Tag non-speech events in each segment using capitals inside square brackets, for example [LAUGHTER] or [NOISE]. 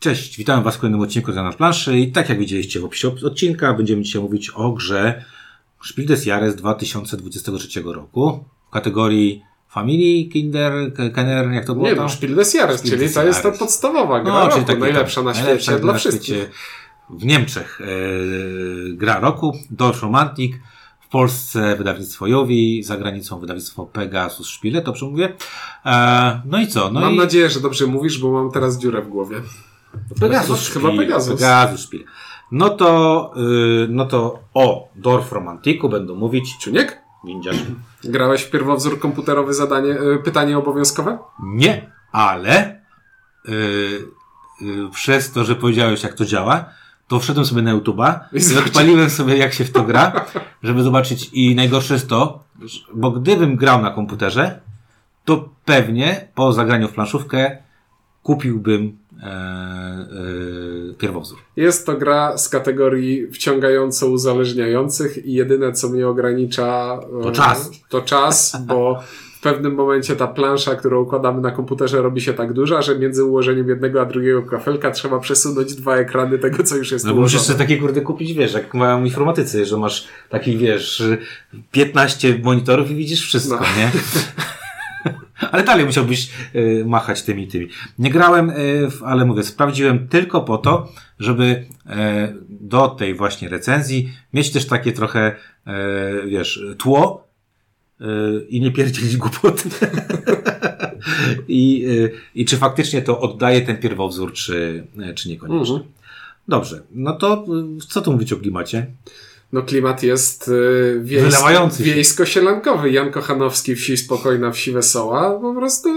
Cześć, witam Was w kolejnym odcinku na planszy i tak jak widzieliście w opisie odcinka, będziemy dzisiaj mówić o grze Spiel des Jahres 2023 roku w kategorii Family, Kinder, Kenner, jak to było Nie, no Spiel des Jahres, Spiel czyli des to jest to Jahres. podstawowa gra No, roku, czyli taki najlepsza na najlepsza świecie dla na wszystkich. W Niemczech e, gra roku, Dorf Romantik, w Polsce wydawnictwo Jowi, za granicą wydawnictwo Pegasus Spiele, to przemówię. E, no i co? No mam i nadzieję, że dobrze mówisz, bo mam teraz dziurę w głowie. Pegasus Chyba Pegasus. Pegasus. No to, y, no to o Dorf Romantiku będą mówić Czuniek? windziarz. Grałeś w pierwowzór komputerowy zadanie, y, pytanie obowiązkowe? Nie, ale y, y, przez to, że powiedziałeś jak to działa, to wszedłem sobie na YouTube'a I odpaliłem sobie jak się w to gra, żeby zobaczyć i najgorsze jest to, bo gdybym grał na komputerze, to pewnie po zagraniu w planszówkę kupiłbym pierwowzór. Jest to gra z kategorii wciągająco uzależniających i jedyne, co mnie ogranicza y, To czas. to czas, bo w pewnym momencie ta plansza, którą układamy na komputerze robi się tak duża, że między ułożeniem jednego a drugiego kafelka trzeba przesunąć dwa ekrany tego, co już jest No bo musisz ułożone. sobie takie kurde kupić, wiesz, jak mają informatycy, że masz taki, wiesz, 15 monitorów i widzisz wszystko, No. nie? [LAUGHS] Ale dalej musiałbyś y, machać tymi tymi. Nie grałem, y, w, ale mówię, sprawdziłem tylko po to, żeby y, do tej właśnie recenzji mieć też takie trochę, y, wiesz, tło y, i nie pierdzielić głupot. [LAUGHS] I, y, I czy faktycznie to oddaje ten pierwowzór, czy, czy niekoniecznie. Mhm. Dobrze, no to y, co tu mówić o klimacie? No klimat jest y, się. wiejsko-sielankowy. Jan Kochanowski, wsi spokojna, wsi wesoła. Po prostu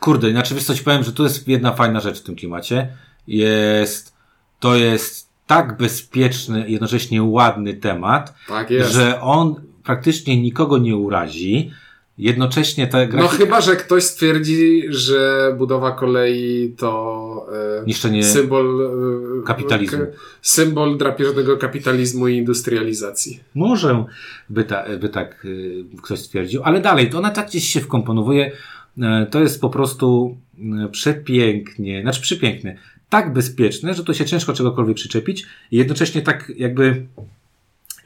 Kurde, znaczy wiesz co ci powiem, że tu jest jedna fajna rzecz w tym klimacie. Jest, to jest tak bezpieczny, jednocześnie ładny temat, tak że on praktycznie nikogo nie urazi. Jednocześnie ta gra No chyba, że ktoś stwierdzi, że budowa kolei to e, niszczenie symbol e, kapitalizmu. k- symbol drapieżnego kapitalizmu i industrializacji. Może by, ta, by tak y, ktoś stwierdził, ale dalej, to ona tak gdzieś się wkomponowuje. E, To jest po prostu e, przepięknie, znaczy przepiękne, tak bezpieczne, że to się ciężko czegokolwiek przyczepić i jednocześnie tak jakby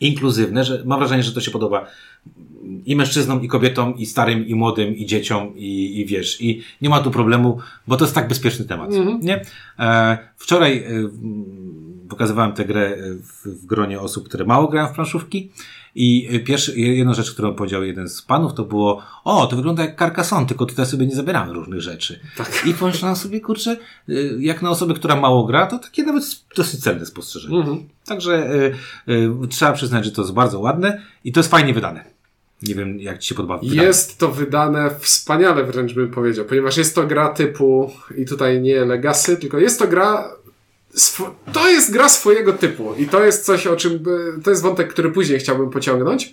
inkluzywne, że mam wrażenie, że to się podoba i mężczyznom, i kobietom, i starym, i młodym, i dzieciom, i, i wiesz, i nie ma tu problemu, bo to jest tak bezpieczny temat, Mhm. nie? E, wczoraj e, pokazywałem tę grę e, w, w gronie osób, które mało grają w planszówki i pierwszy, jedną rzecz, którą powiedział jeden z panów, to było, o, to wygląda jak Carcassonne, tylko tutaj sobie nie zabieramy różnych rzeczy. Tak. I pomyślałem sobie, kurczę, e, jak na osobę, która mało gra, to takie nawet dosyć cenne spostrzeżenie. Mhm. Także y, y, trzeba przyznać, że to jest bardzo ładne i to jest fajnie wydane. Nie wiem, jak Ci się podoba. wydanie. Jest to wydane wspaniale, wręcz bym powiedział, ponieważ jest to gra typu, i tutaj nie Legacy, tylko jest to gra. To jest gra swojego typu i to jest coś, o czym. To jest wątek, który później chciałbym pociągnąć.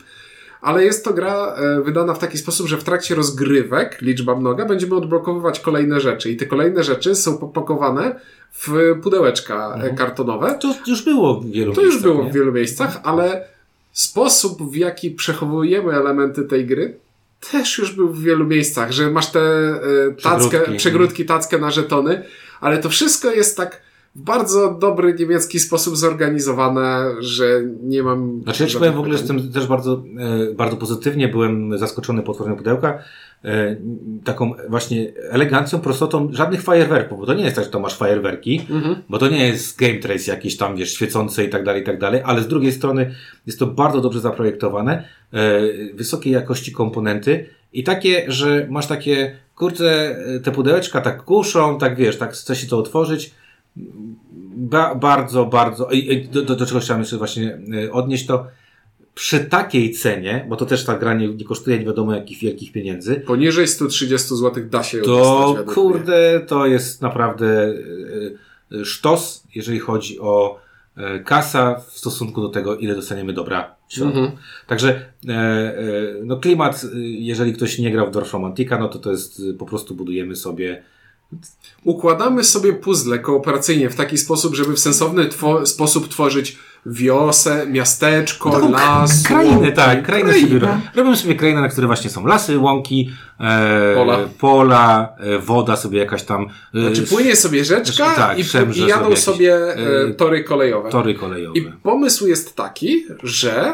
Ale jest to gra e, wydana w taki sposób, że w trakcie rozgrywek, liczba mnoga, będziemy odblokowywać kolejne rzeczy. I te kolejne rzeczy są popakowane w pudełeczka e, kartonowe. To już było w wielu To już miejscach, było nie? w wielu miejscach, ale sposób, w jaki przechowujemy elementy tej gry, też już był w wielu miejscach, że masz te e, tackę, Przegródki. przegródki, tackę na żetony, ale to wszystko jest tak w bardzo dobry niemiecki sposób zorganizowane, że nie mam. Znaczy, ja Ci powiem w ogóle, że jestem też bardzo, e, bardzo pozytywnie byłem zaskoczony po otworzeniu pudełka. E, taką właśnie elegancją, prostotą, żadnych fajerwerków, bo to nie jest tak, że to masz fajerwerki, Mhm. bo to nie jest game trace jakiś tam, wiesz, świecące i tak dalej, i tak dalej, ale z drugiej strony jest to bardzo dobrze zaprojektowane, e, wysokiej jakości komponenty i takie, że masz takie, kurczę, te pudełeczka tak kuszą, tak wiesz, tak chce się to otworzyć, ba, bardzo, bardzo, i, i do, do, do czego chciałem jeszcze właśnie e, odnieść to, przy takiej cenie, bo to też ta gra nie, nie kosztuje nie wiadomo jakich wielkich pieniędzy, Poniżej 130 zł da się ją to kurde, to jest naprawdę e, e, sztos, jeżeli chodzi o kasa w stosunku do tego, ile dostaniemy dobra. Mhm. Także no klimat, jeżeli ktoś nie grał w Dorf Romantika, no to to jest po prostu budujemy sobie Układamy sobie puzzle kooperacyjnie w taki sposób, żeby w sensowny two- sposób tworzyć wiosę, miasteczko, Taką las, krainę, łąki. tak, krainę sobie. Robią sobie krainę, na której właśnie są lasy, łąki, e, Pola. pola e, woda sobie jakaś tam, e, Znaczy płynie sobie rzeczka Tak, i, i jadą sobie sobie, jakieś, e, e, tory kolejowe. tory kolejowe. I pomysł jest taki, że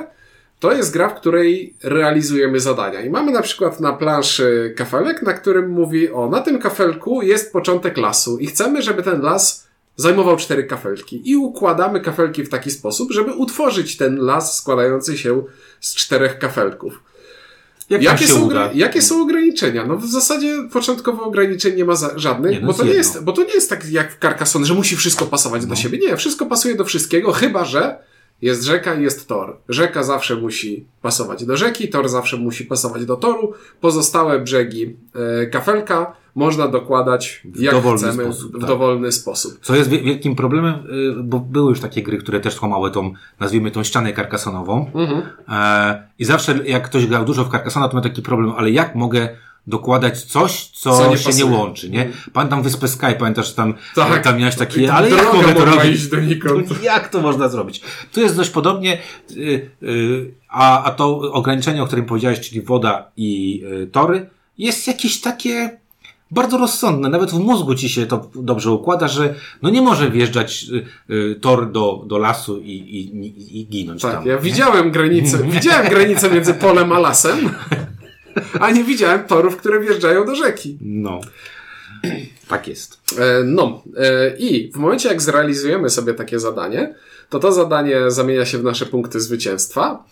to jest gra, w której realizujemy zadania. I mamy na przykład na planszy kafelek, na którym mówi, o, na tym kafelku jest początek lasu i chcemy, żeby ten las zajmował cztery kafelki. I układamy kafelki w taki sposób, żeby utworzyć ten las składający się z czterech kafelków. Jak Jakie są, jakie są ograniczenia? No w zasadzie początkowo ograniczeń nie ma za, żadnych, Nie, no bo, to nie jest, bo to nie jest tak jak w Carcassonne, że musi wszystko pasować No. do siebie. Nie, wszystko pasuje do wszystkiego, chyba że jest rzeka i jest tor. Rzeka zawsze musi pasować do rzeki, tor zawsze musi pasować do toru. Pozostałe brzegi e, kafelka można dokładać jak dowolny chcemy sposób, w tak. dowolny sposób. Co jest wie- wielkim problemem, y, bo były już takie gry, które też łamały tą, nazwijmy tą ścianę karkasonową. Mhm. E, I zawsze jak ktoś grał dużo w Carcassona, to ma taki problem, ale jak mogę dokładać coś, co, Co nie się pasuje. nie łączy, nie? Pamiętam Wyspę Sky, pamiętasz, że tam, Tak. tam miałeś takie, tam ale jak mogę to robić? Jak to można zrobić? Tu jest dość podobnie, y, y, a, a to ograniczenie, o którym powiedziałeś, czyli woda i y, tory, jest jakieś takie bardzo rozsądne. Nawet w mózgu ci się to dobrze układa, że no nie może wjeżdżać y, tor do, do lasu i, i, i, i ginąć Tak, tam. ja widziałem granicę, widziałem granicę między polem a lasem, [LAUGHS] a nie widziałem torów, które wjeżdżają do rzeki. No. Tak jest. E, No, e, i w momencie jak zrealizujemy sobie takie zadanie, to to zadanie zamienia się w nasze punkty zwycięstwa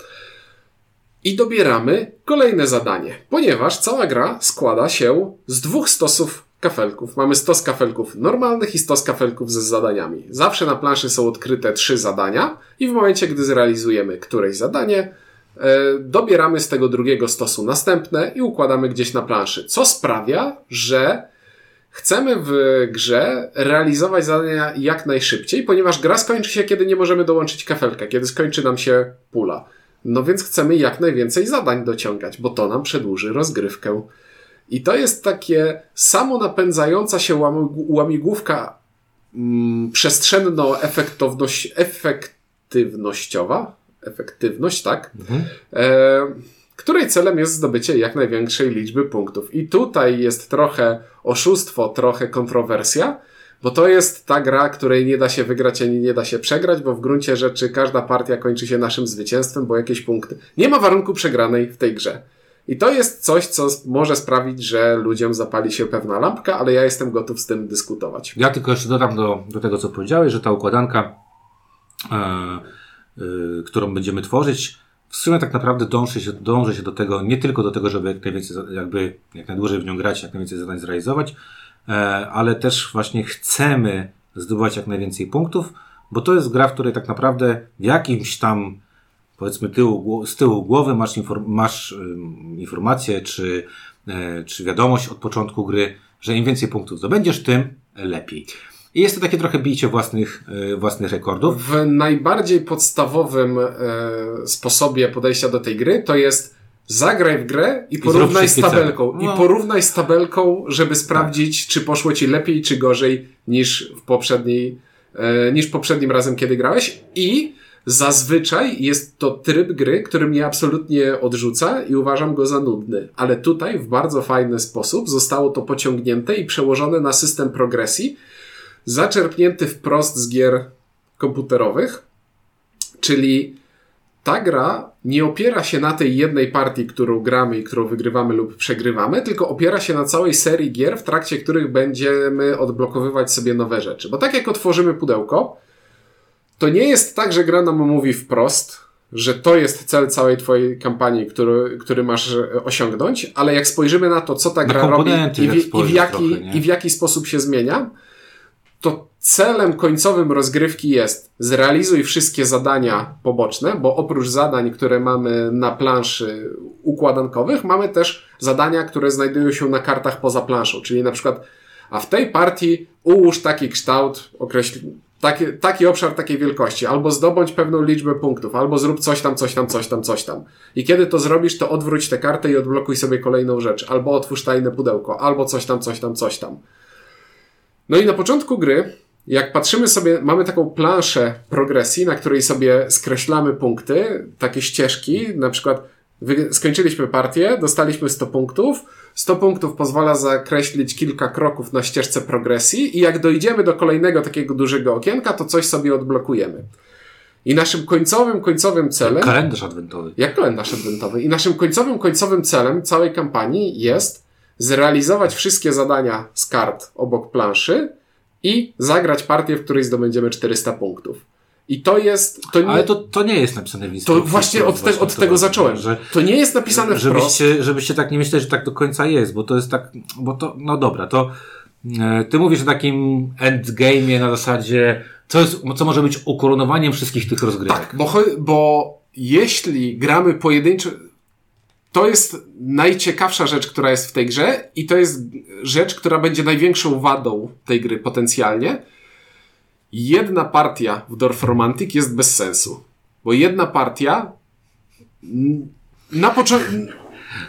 i dobieramy kolejne zadanie, ponieważ cała gra składa się z dwóch stosów kafelków. Mamy stos kafelków normalnych i stos kafelków ze zadaniami. Zawsze na planszy są odkryte trzy zadania i w momencie, gdy zrealizujemy któreś zadanie, dobieramy z tego drugiego stosu następne i układamy gdzieś na planszy, co sprawia, że Chcemy w grze realizować zadania jak najszybciej, ponieważ gra skończy się, kiedy nie możemy dołączyć kafelka, kiedy skończy nam się pula. No więc chcemy jak najwięcej zadań dociągać, bo to nam przedłuży rozgrywkę. I to jest takie samo napędzająca się łam- łamigłówka mm, przestrzenno-efektywność, efektywnościowa. Efektywność, tak? e, której celem jest zdobycie jak największej liczby punktów. I tutaj jest trochę oszustwo, trochę kontrowersja, bo to jest ta gra, której nie da się wygrać ani nie da się przegrać, bo w gruncie rzeczy każda partia kończy się naszym zwycięstwem, bo jakieś punkty. Nie ma warunku przegranej w tej grze. I to jest coś, co może sprawić, że ludziom zapali się pewna lampka, ale ja jestem gotów z tym dyskutować. Ja tylko jeszcze dodam do, do tego, co powiedziałeś, że ta układanka, e, którą będziemy tworzyć, w sumie tak naprawdę dąży się, dąży się do tego, nie tylko do tego, żeby jak najwięcej, jakby, jak najdłużej w nią grać, jak najwięcej zadań zrealizować, e, ale też właśnie chcemy zdobywać jak najwięcej punktów, bo to jest gra, w której tak naprawdę w jakimś tam, powiedzmy, tyłu, z tyłu głowy masz, inform, masz informację, czy, e, czy wiadomość od początku gry, że im więcej punktów zdobędziesz, tym lepiej. I jest to takie trochę bicie własnych, e, własnych rekordów. W najbardziej podstawowym e, sposobie podejścia do tej gry to jest zagraj w grę i porównaj z wszystkie cele. tabelką. No. I porównaj z tabelką, żeby sprawdzić, czy poszło ci lepiej, czy gorzej niż w poprzedniej, e, niż poprzednim razem, kiedy grałeś. I zazwyczaj jest to tryb gry, który mnie absolutnie odrzuca i uważam go za nudny. Ale tutaj w bardzo fajny sposób zostało to pociągnięte i przełożone na system progresji, zaczerpnięty wprost z gier komputerowych, czyli ta gra nie opiera się na tej jednej partii, którą gramy i którą wygrywamy lub przegrywamy, tylko opiera się na całej serii gier, w trakcie których będziemy odblokowywać sobie nowe rzeczy. Bo tak jak otworzymy pudełko, to nie jest tak, że gra nam mówi wprost, że to jest cel całej twojej kampanii, który, który masz osiągnąć, ale jak spojrzymy na to, co ta Na gra robi i w, i, w jaki, trochę, i w jaki sposób się zmienia, to celem końcowym rozgrywki jest zrealizuj wszystkie zadania poboczne, bo oprócz zadań, które mamy na planszy układankowych, mamy też zadania, które znajdują się na kartach poza planszą, czyli na przykład a w tej partii ułóż taki kształt, określ, taki, taki obszar takiej wielkości, albo zdobądź pewną liczbę punktów, albo zrób coś tam, coś tam, coś tam, coś tam. I kiedy to zrobisz, to odwróć tę kartę i odblokuj sobie kolejną rzecz, albo otwórz tajne pudełko, albo coś tam, coś tam, coś tam. No i na początku gry jak patrzymy sobie, mamy taką planszę progresji, na której sobie skreślamy punkty, takie ścieżki, na przykład skończyliśmy partię, dostaliśmy 100 punktów, 100 punktów pozwala zakreślić kilka kroków na ścieżce progresji i jak dojdziemy do kolejnego takiego dużego okienka, to coś sobie odblokujemy. I naszym końcowym, końcowym celem... Kalendarz adwentowy. Jak kalendarz adwentowy. I naszym końcowym, końcowym celem całej kampanii jest zrealizować wszystkie zadania z kart obok planszy i zagrać partię, w której zdobędziemy 400 punktów. I to jest. To nie, Ale to, to nie jest napisane w to instrukcji. właśnie od, te, od to tego zacząłem. Że, To nie jest napisane wprost. żebyście, żebyście tak nie myśleli, że tak do końca jest, bo to jest tak, bo to, no dobra, to e, ty mówisz o takim endgame'ie na zasadzie, co, jest, co może być ukoronowaniem wszystkich tych rozgrywek. Tak, bo, bo jeśli gramy pojedynczo, to jest najciekawsza rzecz, która jest w tej grze i to jest rzecz, która będzie największą wadą tej gry potencjalnie. Jedna partia w Dorf Romantic jest bez sensu, bo jedna partia na początku...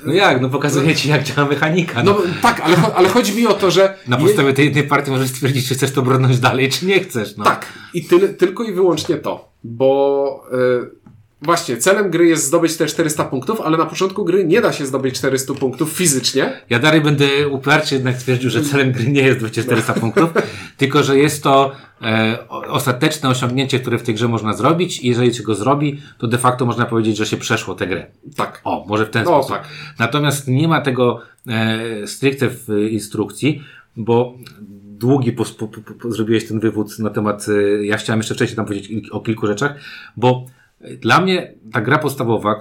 No jak, no pokazuję ci jak działa mechanika. No. No tak, ale, cho- ale chodzi mi o to, że... Na podstawie tej jednej partii możesz stwierdzić, czy chcesz to brnąć dalej, czy nie chcesz. No. Tak, i tyle, tylko i wyłącznie to, bo y, właśnie celem gry jest zdobyć te 400 punktów, ale na początku gry nie da się zdobyć 400 punktów fizycznie. Ja dalej będę uparcie jednak twierdził, że celem gry nie jest 2400 punktów, tylko że jest to e, ostateczne osiągnięcie, które w tej grze można zrobić i jeżeli się go zrobi, to de facto można powiedzieć, że się przeszło tę grę. Tak. O, może w ten No, sposób. tak. Natomiast nie ma tego e, stricte w instrukcji, bo długi po, po, po, zrobiłeś ten wywód na temat, e, ja chciałem jeszcze wcześniej tam powiedzieć o kilku rzeczach, bo dla mnie ta gra podstawowa,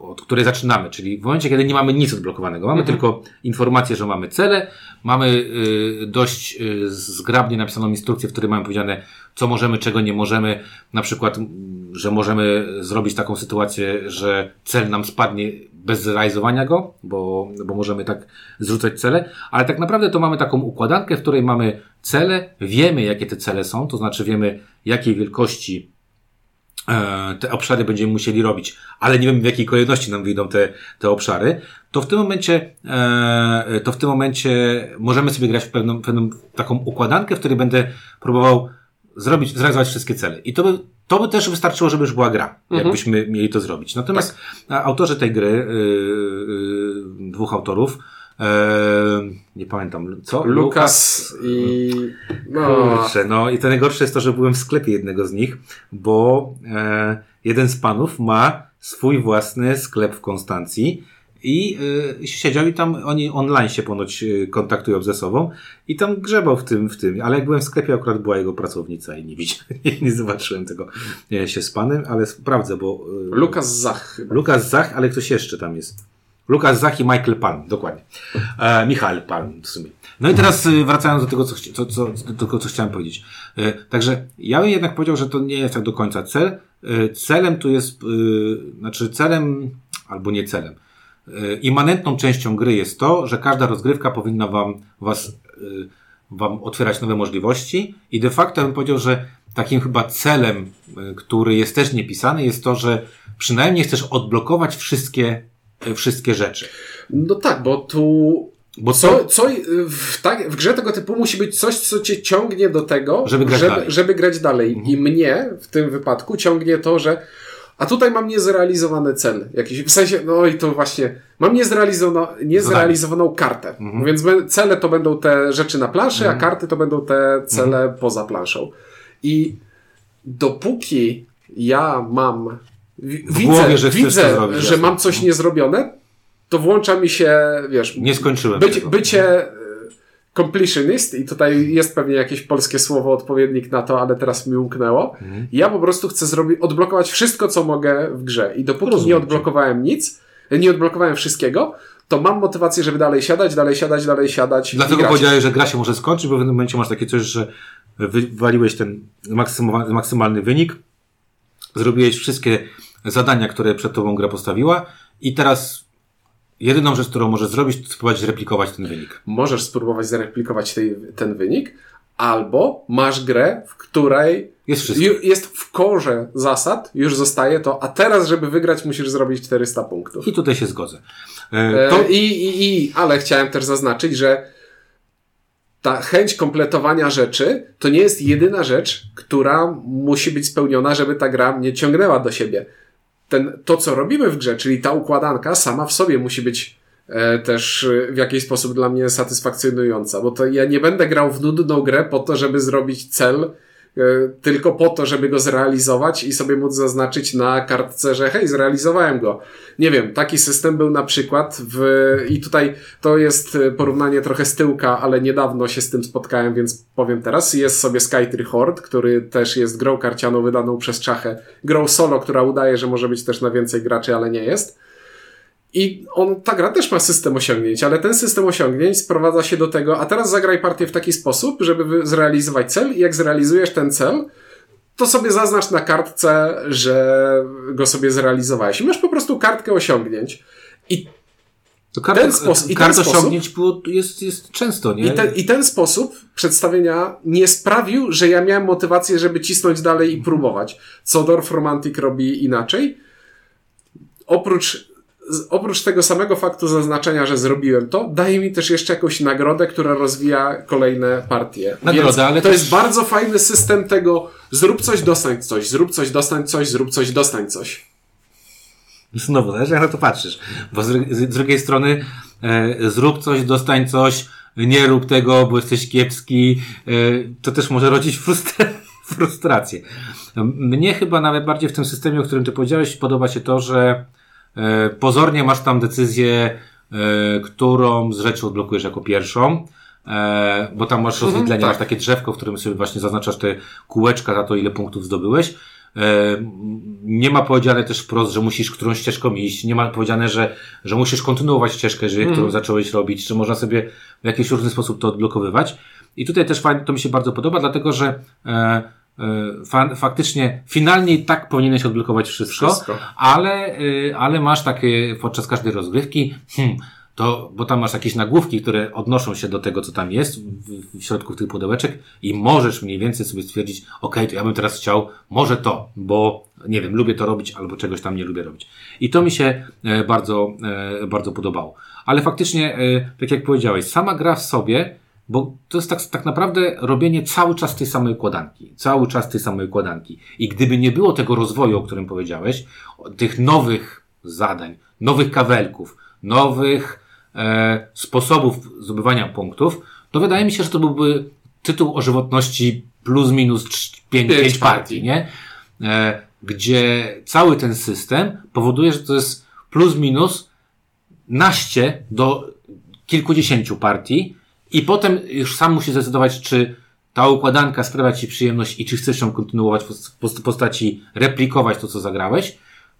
od której zaczynamy, czyli w momencie, kiedy nie mamy nic odblokowanego, mamy tylko informację, że mamy cele, mamy y, dość y, zgrabnie napisaną instrukcję, w której mamy powiedziane, co możemy, czego nie możemy, na przykład, że możemy zrobić taką sytuację, że cel nam spadnie bez zrealizowania go, bo, bo możemy tak zrzucać cele, ale tak naprawdę to mamy taką układankę, w której mamy cele, wiemy jakie te cele są, to znaczy wiemy jakiej wielkości te obszary będziemy musieli robić, ale nie wiem w jakiej kolejności nam wyjdą te, te obszary, to w tym momencie, e, to w tym momencie możemy sobie grać w pewną, pewną taką układankę, w której będę próbował zrobić, zrealizować wszystkie cele. I to by, to by też wystarczyło, żeby już była gra, jakbyśmy mieli to zrobić. Natomiast a, autorzy tej gry, dwóch autorów, e, nie pamiętam, co? Lukas i... No, Kurczę, no i to najgorsze jest to, że byłem w sklepie jednego z nich, bo e, jeden z panów ma swój własny sklep w Konstancji i e, siedział i tam oni online się ponoć e, kontaktują ze sobą i tam grzebał w tym, w tym, ale jak byłem w sklepie akurat była jego pracownica i nie widziałem, [LAUGHS] nie zobaczyłem tego się z panem, ale sprawdzę, bo e, Lukas Zach. Lukas Zach, ale ktoś jeszcze tam jest. Lukas Zach i Michael Palm, dokładnie. E, Michael Palm w sumie. No i teraz y, wracając do tego, co, co, co, do tego, co chciałem powiedzieć. E, także ja bym jednak powiedział, że to nie jest tak do końca cel. E, celem tu jest, y, znaczy celem, albo nie celem. E, immanentną częścią gry jest to, że każda rozgrywka powinna wam, was, y, wam otwierać nowe możliwości i de facto bym powiedział, że takim chyba celem, y, który jest też niepisany, jest to, że przynajmniej chcesz odblokować wszystkie, wszystkie rzeczy. No tak, bo tu... Bo Co, co, co w, tak, w grze tego typu musi być coś, co cię ciągnie do tego, Żeby grać żeby, dalej. Mhm. żeby grać dalej. I mnie w tym wypadku ciągnie to, że a tutaj mam niezrealizowany cel. Jakiś, w sensie, no i to właśnie, mam niezrealizowaną, niezrealizowaną kartę. Mhm. Więc cele to będą te rzeczy na planszy, a karty to będą te cele Mhm. poza planszą. I dopóki ja mam, wi- widzę, głowie, że widzę, zrobić, że jasne. mam coś niezrobione, to włącza mi się, wiesz, nie skończyłem Bycie, tego. bycie e, completionist i tutaj jest pewnie jakieś polskie słowo, odpowiednik na to, ale teraz mi umknęło. Mhm. Ja po prostu chcę zrobić, odblokować wszystko, co mogę w grze. I dopóki Rozumiem nie odblokowałem nic, nie odblokowałem wszystkiego, to mam motywację, żeby dalej siadać, dalej siadać, dalej siadać. Dlatego powiedziałeś, że gra się może skończyć, bo w pewnym momencie masz takie coś, że wywaliłeś ten maksymalny wynik, zrobiłeś wszystkie zadania, które przed tobą gra postawiła i teraz jedyną rzecz, którą możesz zrobić, to spróbować replikować ten wynik. Możesz spróbować zareplikować tej, ten wynik, albo masz grę, w której Jest wszystko. jest w korze zasad, już zostaje to, a teraz, żeby wygrać, musisz zrobić 400 punktów. I tutaj się zgodzę. E, To... To, I, i, I, ale chciałem też zaznaczyć, że ta chęć kompletowania rzeczy to nie jest jedyna rzecz, która musi być spełniona, żeby ta gra mnie ciągnęła do siebie. Ten, to, co robimy w grze, czyli ta układanka sama w sobie musi być e, też e, w jakiś sposób dla mnie satysfakcjonująca, bo to ja nie będę grał w nudną grę po to, żeby zrobić cel, tylko po to, żeby go zrealizować i sobie móc zaznaczyć na kartce, że hej, zrealizowałem go. Nie wiem, taki system był na przykład w, i tutaj to jest porównanie trochę z tyłka, ale niedawno się z tym spotkałem, więc powiem teraz. Jest sobie Skytree Horde, który też jest grą karcianą wydaną przez Czachę. Grą solo, która udaje, że może być też na więcej graczy, ale nie jest. I on, ta gra też ma system osiągnięć, ale ten system osiągnięć sprowadza się do tego, a teraz zagraj partię w taki sposób, żeby zrealizować cel i jak zrealizujesz ten cel, to sobie zaznacz na kartce, że go sobie zrealizowałeś. I masz po prostu kartkę osiągnięć. I to karta, ten sposób, i ten osiągnięć sposób, jest, jest często, nie? I ten, I ten sposób przedstawienia nie sprawił, że ja miałem motywację, żeby cisnąć dalej i próbować. Co Dorf Romantic robi inaczej. Oprócz oprócz tego samego faktu zaznaczenia, że zrobiłem to, daje mi też jeszcze jakąś nagrodę, która rozwija kolejne partie. Nagroda, ale to też... jest bardzo fajny system tego zrób coś, dostań coś, zrób coś, dostań coś, zrób coś, dostań coś. Znowu, zależy jak na to patrzysz. Bo z, z drugiej strony e, zrób coś, dostań coś, nie rób tego, bo jesteś kiepski, e, to też może rodzić frustr [LAUGHS] frustrację. Mnie chyba nawet bardziej w tym systemie, o którym ty powiedziałeś, podoba się to, że pozornie masz tam decyzję, e, którą z rzeczy odblokujesz jako pierwszą. E, bo tam masz mhm, rozwidlenie, tak. masz takie drzewko, w którym sobie właśnie zaznaczasz te kółeczka za to, ile punktów zdobyłeś. Nie ma powiedziane też wprost, że musisz którą ścieżką iść. Nie ma powiedziane, że, że musisz kontynuować ścieżkę, którą mhm. zacząłeś robić, czy można sobie w jakiś różny sposób to odblokowywać. I tutaj też fajnie, to mi się bardzo podoba, dlatego że e, E, faktycznie finalnie i tak powinieneś odblokować wszystko, wszystko. Ale, e, ale masz takie podczas każdej rozgrywki, hmm, to, bo tam masz jakieś nagłówki, które odnoszą się do tego, co tam jest w, w środku tych pudełeczek i możesz mniej więcej sobie stwierdzić, ok, to ja bym teraz chciał może to, bo nie wiem, lubię to robić albo czegoś tam nie lubię robić. I to mi się e, bardzo, bardzo podobało. Ale faktycznie, tak jak powiedziałeś, sama gra w sobie bo to jest tak, tak naprawdę robienie cały czas tej samej układanki. Cały czas tej samej układanki. I gdyby nie było tego rozwoju, o którym powiedziałeś, tych nowych zadań, nowych kawelków, nowych e, sposobów zdobywania punktów, to wydaje mi się, że to byłby tytuł o żywotności plus minus 5, 5 partii, nie? E, gdzie cały ten system powoduje, że to jest plus minus naście do kilkudziesięciu partii, i potem już sam musi zdecydować, czy ta układanka sprawia Ci przyjemność i czy chcesz ją kontynuować w postaci replikować to, co zagrałeś,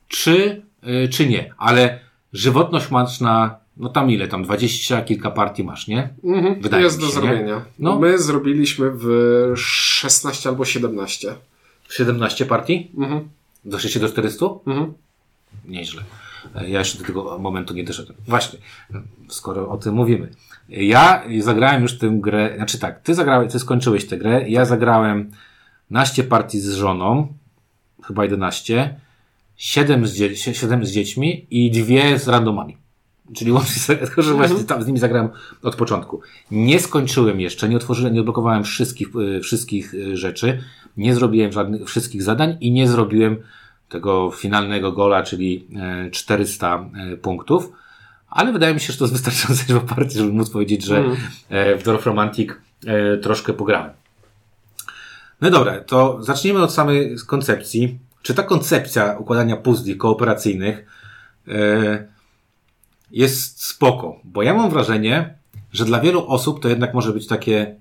czy, yy, czy nie. Ale żywotność masz na, no tam ile, tam dwadzieścia kilka partii masz, nie? Mhm, Wydaje jest się, do zrobienia. No. My zrobiliśmy w 16 albo 17. 17 partii? Mhm. Doszliście do 400? Mhm. Nieźle. Ja jeszcze do tego momentu nie doszedłem. Właśnie, skoro o tym mówimy. Ja zagrałem już tę grę, znaczy tak, ty zagrałeś, ty skończyłeś tę grę, ja zagrałem naście partii z żoną, chyba 11, 7 z, dzie 7 z dziećmi i dwie z randomami. Czyli łącznie, tylko że właśnie tam z nimi zagrałem od początku. Nie skończyłem jeszcze, nie otworzyłem, nie odblokowałem wszystkich, e, wszystkich e, rzeczy, nie zrobiłem żadnych, wszystkich zadań i nie zrobiłem tego finalnego gola, czyli 400 e, punktów ale wydaje mi się, że to jest wystarczająca liczba partii, żeby móc powiedzieć, że mm. w Dorf Romantic e, troszkę pograłem. No dobra, to zacznijmy od samej koncepcji. Czy ta koncepcja układania puzli kooperacyjnych e, jest spoko? Bo ja mam wrażenie, że dla wielu osób to jednak może być takie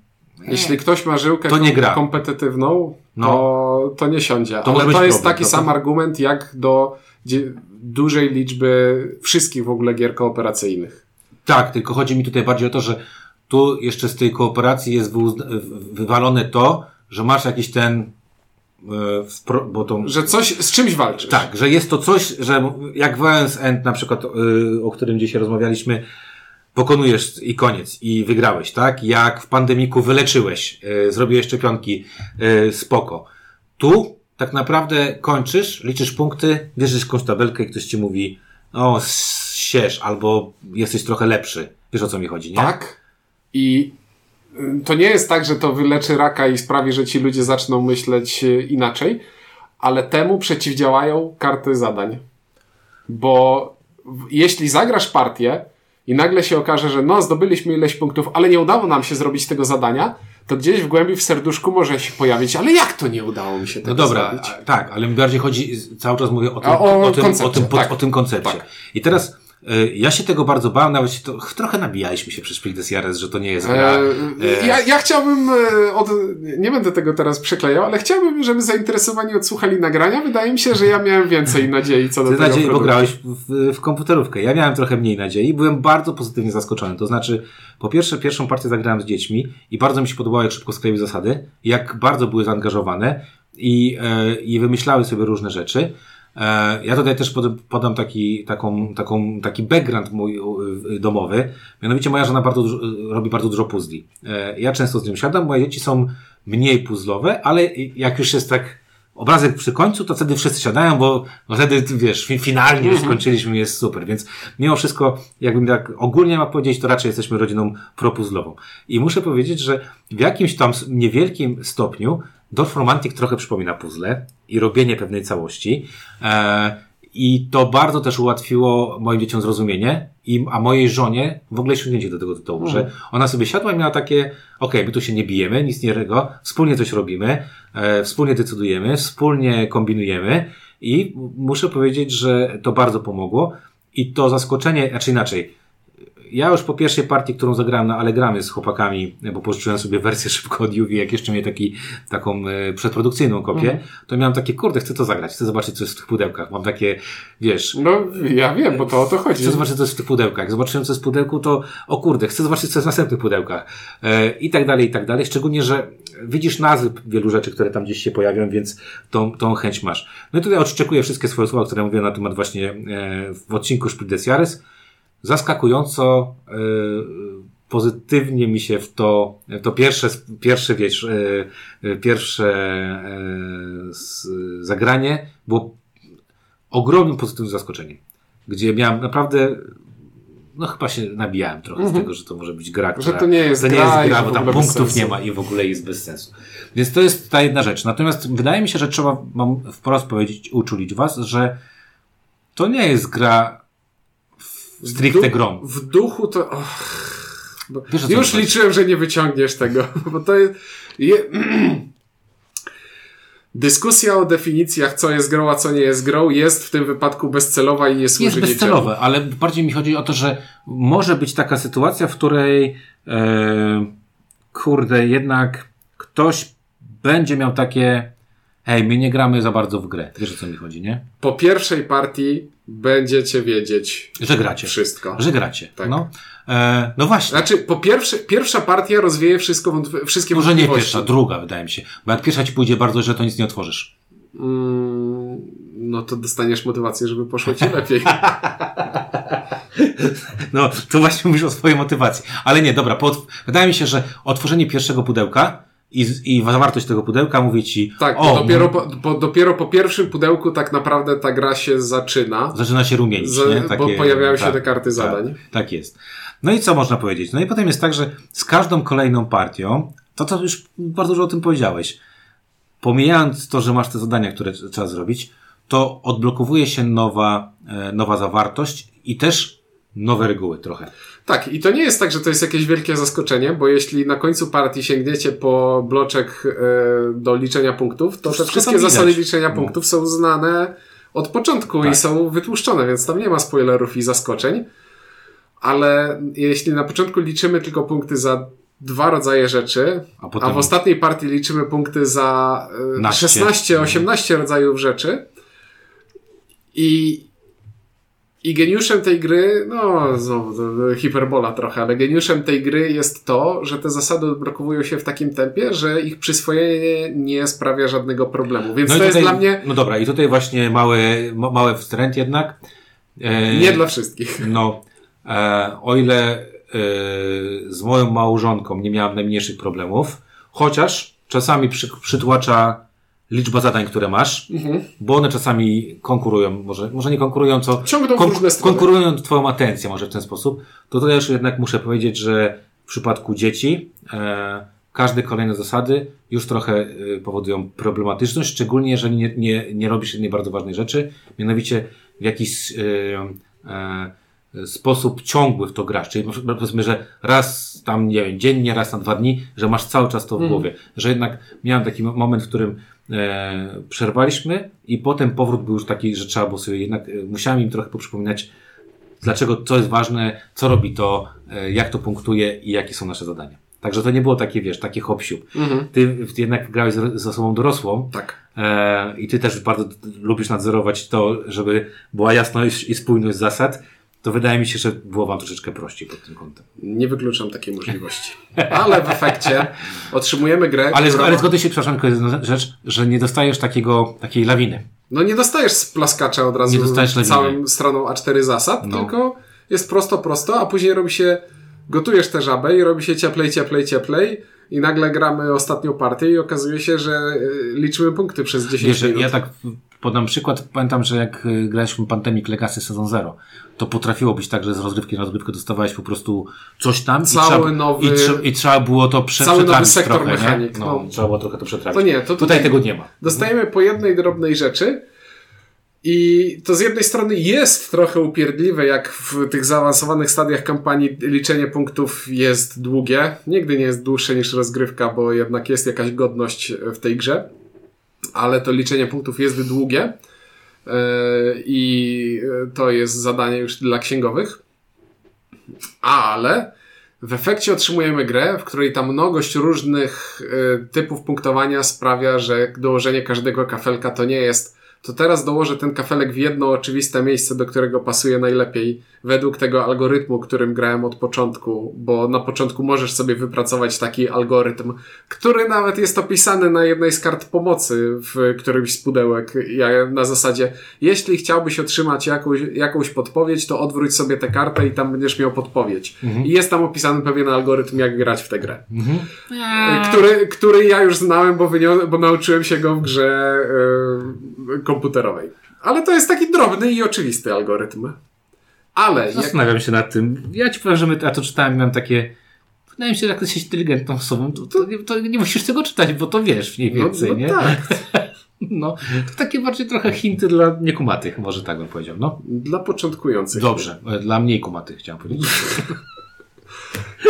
jeśli ktoś ma żyłkę to nie gra. kompetytywną, no. to, to nie siądzie. To Ale to jest problem, taki to sam argument jak do dużej liczby wszystkich w ogóle gier kooperacyjnych. Tak, tylko chodzi mi tutaj bardziej o to, że tu jeszcze z tej kooperacji jest wywalone to, że masz jakiś ten e, bo to, że coś z czymś walczysz. Tak, że jest to coś, że jak Violence End na przykład, e, o którym dzisiaj rozmawialiśmy, pokonujesz i koniec, i wygrałeś, tak? Jak w pandemiku wyleczyłeś, e, zrobiłeś szczepionki, spoko. Tu tak naprawdę kończysz, liczysz punkty, bierzesz jakąś tabelkę i ktoś ci mówi, o, sierz, albo jesteś trochę lepszy. Wiesz o co mi chodzi, nie? Tak. I to nie jest tak, że to wyleczy raka i sprawi, że ci ludzie zaczną myśleć e, inaczej, ale temu przeciwdziałają karty zadań. Bo jeśli zagrasz partię i nagle się okaże, że no, zdobyliśmy ileś punktów, ale nie udało nam się zrobić tego zadania, to gdzieś w głębi w serduszku może się pojawić, ale jak to nie udało mi się tego No dobra, zrobić? tak, ale mi bardziej chodzi, cały czas mówię o tym, A, o o tym, o koncepcie, tym, pod- tak. o tym koncepcie. Tak. I teraz ja się tego bardzo bałem, nawet się to, trochę nabijaliśmy się przez Spiel des Jahres, że to nie jest gra. E, e, ja, ja chciałbym, e, od, nie będę tego teraz przyklejał, ale chciałbym, żeby zainteresowani odsłuchali nagrania. Wydaje mi się, że ja miałem więcej nadziei co do Ty tego nadziei, bo produktu. grałeś w, w komputerówkę. Ja miałem trochę mniej nadziei. Byłem bardzo pozytywnie zaskoczony. To znaczy, po pierwsze, pierwszą partię zagrałem z dziećmi i bardzo mi się podobało, jak szybko skleiły zasady, jak bardzo były zaangażowane i, e, i wymyślały sobie różne rzeczy. E, ja tutaj też pod, podam taki, taką, taką, taki background mój domowy. Mianowicie moja żona bardzo dużo, robi bardzo dużo puzli. E, ja często z nią siadam, moje dzieci są mniej puzzlowe, ale jak już jest tak obrazek przy końcu, to wtedy wszyscy siadają, bo, bo wtedy, wiesz, fi- finalnie już skończyliśmy, jest super. Więc mimo wszystko, jakbym tak ogólnie ma powiedzieć, to raczej jesteśmy rodziną propuzlową. I muszę powiedzieć, że w jakimś tam niewielkim stopniu Dorf Romantic trochę przypomina puzzle i robienie pewnej całości. E, I to bardzo też ułatwiło moim dzieciom zrozumienie, i, a mojej żonie w ogóle sięgnięcie do tego tytułu, że ona sobie siadła i miała takie, okej, my tu się nie bijemy, nic nie rego, wspólnie coś robimy, e, wspólnie decydujemy, wspólnie kombinujemy i muszę powiedzieć, że to bardzo pomogło i to zaskoczenie, znaczy inaczej, ja już po pierwszej partii, którą zagrałem na Allegramy z chłopakami, bo pożyczyłem sobie wersję szybko od Juwi, jak jeszcze miałem taki, taką e, przedprodukcyjną kopię, to miałem takie, kurde, chcę to zagrać, chcę zobaczyć, co jest w tych pudełkach. Mam takie, wiesz, No, ja wiem, bo to o to chodzi. Chcę zobaczyć, co jest w tych pudełkach. Jak zobaczyłem, co jest w pudełku, to o kurde, chcę zobaczyć, co jest w następnych pudełkach. E, I tak dalej, i tak dalej. Szczególnie, że widzisz nazwy wielu rzeczy, które tam gdzieś się pojawią, więc tą, tą chęć masz. No i tutaj odczekuję wszystkie swoje słowa, które mówię na temat właśnie e, w odcinku Spiel des Jahres. Zaskakująco e, pozytywnie mi się w to, to pierwsze, pierwsze, wiesz, e, e, pierwsze zagranie było ogromnym pozytywnym zaskoczeniem. Gdzie miałem naprawdę, no chyba się nabijałem trochę z tego, że to może być gra, Mhm. Że która, to nie jest to nie gra jest gra, bo tam punktów nie ma i w ogóle jest bez sensu. Więc to jest ta jedna rzecz. Natomiast wydaje mi się, że trzeba mam wprost powiedzieć, uczulić was, że to nie jest gra stricte grą. W duchu to... Och, Wiesz, już liczyłem, że nie wyciągniesz tego, [LAUGHS] bo to jest... Je... [CLEARS THROAT] Dyskusja o definicjach, co jest grą, a co nie jest grą, jest w tym wypadku bezcelowa i nie służy jest niczemu. bezcelowe, ale bardziej mi chodzi o to, że może być taka sytuacja, w której e, kurde, jednak ktoś będzie miał takie hej, my nie gramy za bardzo w grę. Wiesz o co mi chodzi, nie? Po pierwszej partii będziecie wiedzieć Że gracie. wszystko. Że gracie. Tak. No, e, no właśnie. Znaczy, po pierwsze, pierwsza partia rozwieje wszystko, wątp- wszystkie Może nie pierwsza, druga wydaje mi się. Bo jak pierwsza ci pójdzie bardzo źle, to nic nie otworzysz. Mm, no to dostaniesz motywację, żeby poszło ci [LAUGHS] lepiej. No, to właśnie mówisz o swojej motywacji. Ale nie, dobra, po, wydaje mi się, że otworzenie pierwszego pudełka i, i zawartość tego pudełka mówi ci, Tak, o, bo dopiero, po, bo dopiero po pierwszym pudełku tak naprawdę ta gra się zaczyna, zaczyna się rumienić, za, nie? bo pojawiają się te karty zadań. Tak, tak jest. No i co można powiedzieć? No i potem jest tak, że z każdą kolejną partią, to co już bardzo dużo o tym powiedziałeś, pomijając to, że masz te zadania, które trzeba zrobić, to odblokowuje się nowa, e, nowa zawartość i też nowe reguły trochę. Tak, i to nie jest tak, że to jest jakieś wielkie zaskoczenie, bo jeśli na końcu partii sięgniecie po bloczek e, do liczenia punktów, to te Wszystko wszystkie zasady liczenia No. punktów są znane od początku i Tak. są wytłuszczone, więc tam nie ma spoilerów i zaskoczeń. Ale jeśli na początku liczymy tylko punkty za dwa rodzaje rzeczy, A potem a w ostatniej partii liczymy punkty za e, Naście. 16-18 rodzajów rzeczy i i geniuszem tej gry, no znowu hiperbola trochę, ale geniuszem tej gry jest to, że te zasady odblokowują się w takim tempie, że ich przyswojenie nie sprawia żadnego problemu. Więc no to jest tutaj, dla mnie No dobra, i tutaj właśnie mały, ma, mały wstręt jednak. E, nie dla wszystkich. No, e, o ile e, z moją małżonką nie miałem najmniejszych problemów, chociaż czasami przy, przytłacza liczba zadań, które masz, Mhm. bo one czasami konkurują, może, może nie konkurują, co Ciągną strony. konkurują twoją atencję może w ten sposób, to już jednak muszę powiedzieć, że w przypadku dzieci e, każde kolejne zasady już trochę e, powodują problematyczność, szczególnie jeżeli nie, nie, nie robisz jednej bardzo ważnej rzeczy, mianowicie w jakiś e, e, sposób ciągły w to grasz. Czyli powiedzmy, że raz tam, nie wiem, dziennie, raz na dwa dni, że masz cały czas to w głowie. Że jednak miałem taki mo- moment, w którym e, przerwaliśmy i potem powrót był już taki, że trzeba było sobie jednak, e, musiałem im trochę poprzypominać, dlaczego, co jest ważne, co robi to, e, jak to punktuje i jakie są nasze zadania. Także to nie było takie, wiesz, takie hop Mhm. Ty jednak grałeś z, z osobą dorosłą Tak. e, i ty też bardzo lubisz nadzorować to, żeby była jasność i spójność zasad, to wydaje mi się, że było wam troszeczkę prościej pod tym kątem. Nie wykluczam takiej możliwości. Ale w efekcie otrzymujemy grę, Ale, która... ale zgodzę się, przepraszam, tylko jedna rzecz, że nie dostajesz takiego, takiej lawiny. No nie dostajesz z plaskacza od razu Nie dostajesz lawiny. całym stroną A4 zasad, No. tylko jest prosto, prosto, a później robi się, gotujesz tę żabę i robi się cieplej, cieplej, cieplej i nagle gramy ostatnią partię i okazuje się, że y, liczymy punkty przez 10 Wiesz, że minut. ja tak podam przykład, pamiętam, że jak y, graliśmy Pandemic Legacy sezon 0, to potrafiło być tak, że z rozgrywki na rozgrywkę dostawałeś po prostu coś tam Cały i, trzeba, nowy- i, trze- i trzeba było to prze, cały nowy sektor trochę, mechanik, Nie? No, no. Trzeba było trochę to przetrawić. To nie, to tutaj, tutaj- tego nie ma. Dostajemy po jednej drobnej rzeczy i to z jednej strony jest trochę upierdliwe, jak w tych zaawansowanych stadiach kampanii liczenie punktów jest długie. Nigdy nie jest dłuższe niż rozgrywka, bo jednak jest jakaś godność w tej grze. Ale to liczenie punktów jest długie yy, i to jest zadanie już dla księgowych. Ale w efekcie otrzymujemy grę, w której ta mnogość różnych y, typów punktowania sprawia, że dołożenie każdego kafelka to nie jest. To teraz dołożę ten kafelek w jedno oczywiste miejsce, do którego pasuje najlepiej, według tego algorytmu, którym grałem od początku, bo na początku możesz sobie wypracować taki algorytm, który nawet jest opisany na jednej z kart pomocy w którymś z pudełek. Ja, na zasadzie, jeśli chciałbyś otrzymać jakąś, jakąś podpowiedź, to odwróć sobie tę kartę i tam będziesz miał podpowiedź. I jest tam opisany pewien algorytm, jak grać w tę grę. Który, który ja już znałem, bo, wynio- bo nauczyłem się go w grze yy, komputerowej. Ale to jest taki drobny i oczywisty algorytm. Ale jak, Zastanawiam się nad tym. Ja ci powiem, że my, ja to czytałem i miałem takie. Wydaje mi się, że jak jesteś inteligentną osobą, to, to, nie- to nie musisz tego czytać, bo to wiesz mniej no, więcej, no nie? tak, [LAUGHS] No, to takie bardziej trochę hinty dla niekumatych, może tak bym powiedział. No, dla początkujących. dobrze, e, dla mniej kumatych chciałem powiedzieć.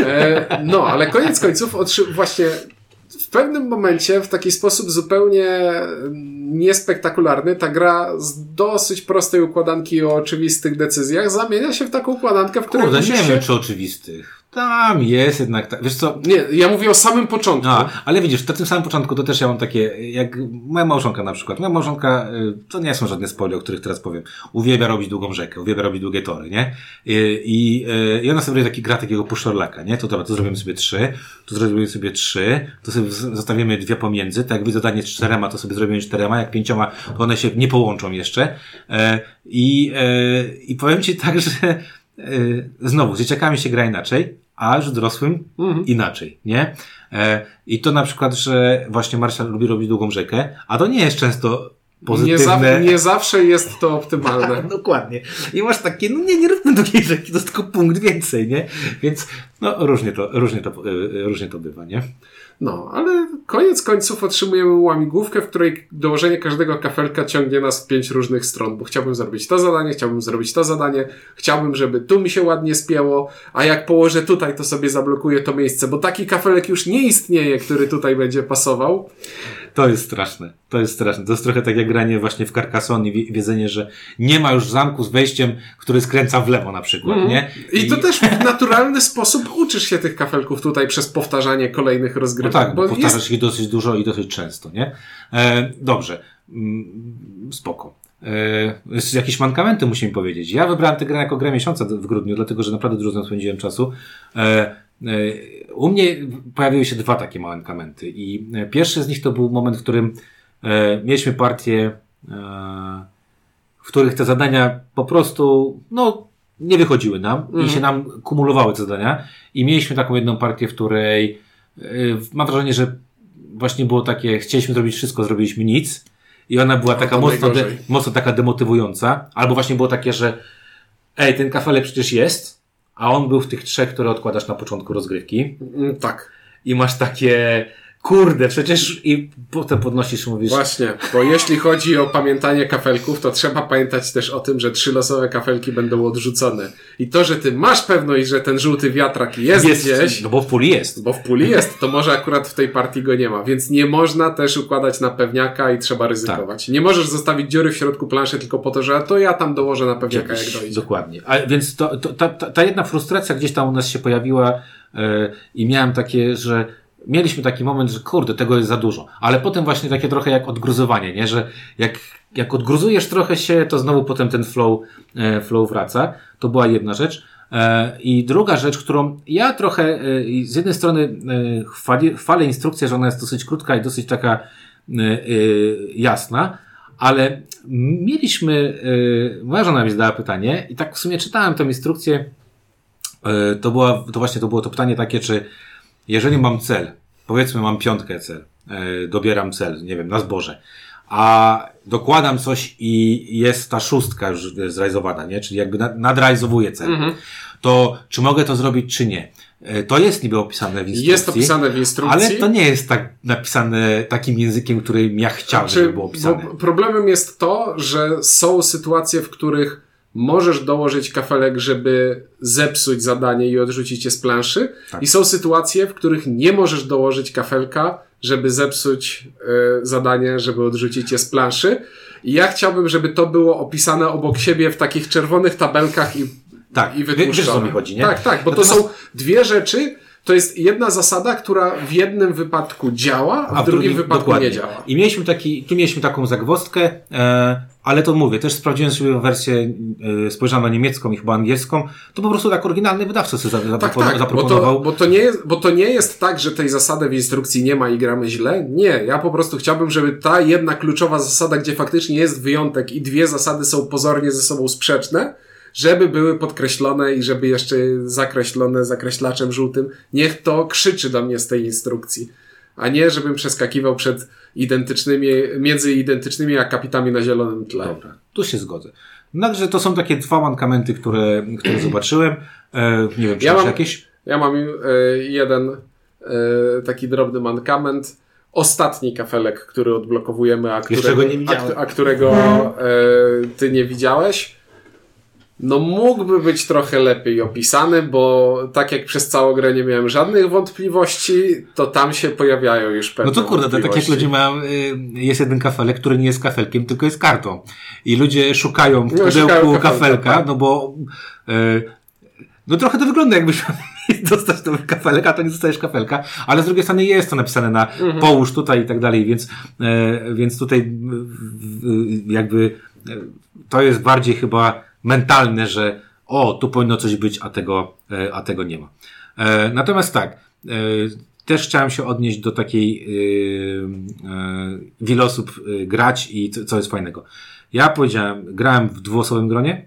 E, no, ale koniec końców właśnie w pewnym momencie, w taki sposób zupełnie niespektakularny, ta gra z dosyć prostej układanki o oczywistych decyzjach zamienia się w taką układankę, w której Kurde, nie musisz wiem, się... czy oczywistych. Tam jest jednak tak. Wiesz co, Nie, ja mówię o samym początku. No, ale widzisz, na tym samym początku to też ja mam takie, jak moja małżonka na przykład. Moja małżonka, y, to nie są żadne spoilery, o których teraz powiem. Uwielbia robić długą rzekę, uwielbia robić długie tory, nie? I, i, y, i ona sobie taki gra takiego puszczorlaka, nie? To dobra, to zrobimy sobie trzy, tu zrobimy sobie trzy, to sobie zostawimy dwie pomiędzy, tak jakby zadanie z czterema, to sobie zrobimy czterema, jak pięcioma, to one się nie połączą jeszcze. E, I, e, i powiem Ci tak, [LAUGHS] że e, znowu, z dzieciakami się gra inaczej, a już dorosłym inaczej, nie? E, I to na przykład, że właśnie Marszal lubi robić długą rzekę, a to nie jest często Nie, pozytywne. za, nie zawsze jest to optymalne. [LAUGHS] Dokładnie. I masz takie, no nie, nie róbmy długiej rzeki, to jest tylko punkt więcej, nie? Więc, no, różnie to, różnie to, e, różnie to bywa, nie? No, ale koniec końców otrzymujemy łamigłówkę, w której dołożenie każdego kafelka ciągnie nas w pięć różnych stron, bo chciałbym zrobić to zadanie, chciałbym zrobić to zadanie, chciałbym, żeby tu mi się ładnie spięło, a jak położę tutaj, to sobie zablokuję to miejsce, bo taki kafelek już nie istnieje, który tutaj będzie pasował. To jest straszne. To jest straszne. To jest trochę tak jak granie właśnie w Carcassonne i wie- wiedzenie, że nie ma już zamku z wejściem, który skręca w lewo na przykład, nie? Mhm. I to też w naturalny sposób uczysz się tych kafelków tutaj przez powtarzanie kolejnych No tak, bo powtarzasz jest, ich dosyć dużo i dosyć często, nie? E, dobrze. Mm, spoko. E, jakieś mankamenty musimy powiedzieć. Ja wybrałem tę grę jako grę miesiąca w grudniu, dlatego że naprawdę dużo spędziłem czasu. E, e, u mnie pojawiły się dwa takie mankamenty i e, pierwszy z nich to był moment, w którym e, mieliśmy partię, w których te zadania po prostu, no, nie wychodziły nam i się nam kumulowały te zadania i mieliśmy taką jedną partię, w której Mam wrażenie, że właśnie było takie, chcieliśmy zrobić wszystko, zrobiliśmy nic. I ona była taka to mocno, de, mocno taka demotywująca. Albo właśnie było takie, że ej, ten kafelek przecież jest, a on był w tych trzech, które odkładasz na początku rozgrywki. Mm, Tak. I masz takie, kurde, przecież i potem podnosisz mówisz, Właśnie, bo jeśli chodzi o pamiętanie kafelków, to trzeba pamiętać też o tym, że trzy losowe kafelki będą odrzucone. I to, że ty masz pewność, że ten żółty wiatrak jest, jest, gdzieś, no bo w puli jest. bo w puli jest, to może akurat w tej partii go nie ma. Więc nie można też układać na pewniaka i trzeba ryzykować. Nie możesz zostawić dziury w środku planszy tylko po to, że to ja tam dołożę na pewniaka, jak dojdzie. Dokładnie. A więc to, to, ta, ta, jedna frustracja gdzieś tam u nas się pojawiła e, i miałem takie, że mieliśmy taki moment, że kurde, tego jest za dużo. Ale potem właśnie takie trochę jak odgruzowanie, nie? Że jak, jak odgruzujesz trochę się, to znowu potem ten flow, e, flow wraca. To była jedna rzecz. E, I druga rzecz, którą ja trochę e, z jednej strony chwali, chwalę instrukcję, że ona jest dosyć krótka i dosyć taka jasna, ale mieliśmy, moja żona mi zadała pytanie i tak w sumie czytałem tę instrukcję, to, była, to właśnie to było to pytanie takie, czy jeżeli mam cel, powiedzmy mam piątkę cel, e, dobieram cel, nie wiem, na zboże, a dokładam coś i jest ta szóstka już zrealizowana, nie? Czyli jakby nad- nadrajzowuję cel. To czy mogę to zrobić, czy nie? E, To jest niby opisane w instrukcji. Jest opisane w instrukcji. Ale to nie jest tak napisane takim językiem, którym ja chciałbym, Znaczy, żeby było opisane. problemem jest to, że są sytuacje, w których możesz dołożyć kafelek, żeby zepsuć zadanie i odrzucić je z planszy. Tak. I są sytuacje, w których nie możesz dołożyć kafelka, żeby zepsuć e, zadanie, żeby odrzucić je z planszy. I ja chciałbym, żeby to było opisane obok siebie w takich czerwonych tabelkach i, Tak, i wie- wiesz, wytłuszczone. o co mi chodzi, nie? Tak, tak, bo Natomiast- to są dwie rzeczy. To jest jedna zasada, która w jednym wypadku działa, a w, drugim, wypadku dokładnie. nie działa. I mieliśmy taki, tu mieliśmy taką zagwozdkę, e, ale to mówię, też sprawdziłem sobie wersję, e, spojrzałem na niemiecką i chyba angielską, to po prostu tak oryginalny wydawca sobie za- Tak, tak, bo zaproponował. to, bo, to nie jest, bo to nie jest tak, że tej zasady w instrukcji nie ma i gramy źle. Nie, ja po prostu chciałbym, żeby ta jedna kluczowa zasada, gdzie faktycznie jest wyjątek i dwie zasady są pozornie ze sobą sprzeczne, żeby były podkreślone i żeby jeszcze zakreślone zakreślaczem żółtym. Niech to krzyczy do mnie z tej instrukcji. A nie, żebym przeskakiwał przed identycznymi, między identycznymi akapitami na zielonym tle. Dobra, tu się zgodzę. Także to są takie dwa mankamenty, które, które [CLEARS THROAT] zobaczyłem. E, nie wiem, czy Ja mam- jakieś? Ja mam e, jeden e, taki drobny mankament. Ostatni kafelek, który odblokowujemy, a którego, a, a którego e, ty nie widziałeś. No mógłby być trochę lepiej opisany, bo tak jak przez całą grę nie miałem żadnych wątpliwości, to tam się pojawiają już pewne No to kurde, to tak jak ludzie mają, y, jest jeden kafelek, który nie jest kafelkiem, tylko jest kartą. I ludzie szukają w No, pudełku kafelka, kafelka, tak. no bo y, no trochę to wygląda jakbyś [LAUGHS] miał dostać ten kafelek, a to nie dostajesz kafelka, ale z drugiej strony jest to napisane na Mhm. połóż tutaj i tak dalej, więc, e, więc tutaj y, y, jakby to jest bardziej chyba mentalne, że o, tu powinno coś być, a tego, e, a tego nie ma. E, Natomiast tak, e, też chciałem się odnieść do takiej, w ile osób grać i co, jest fajnego. Ja powiedziałem, grałem w dwuosobowym gronie,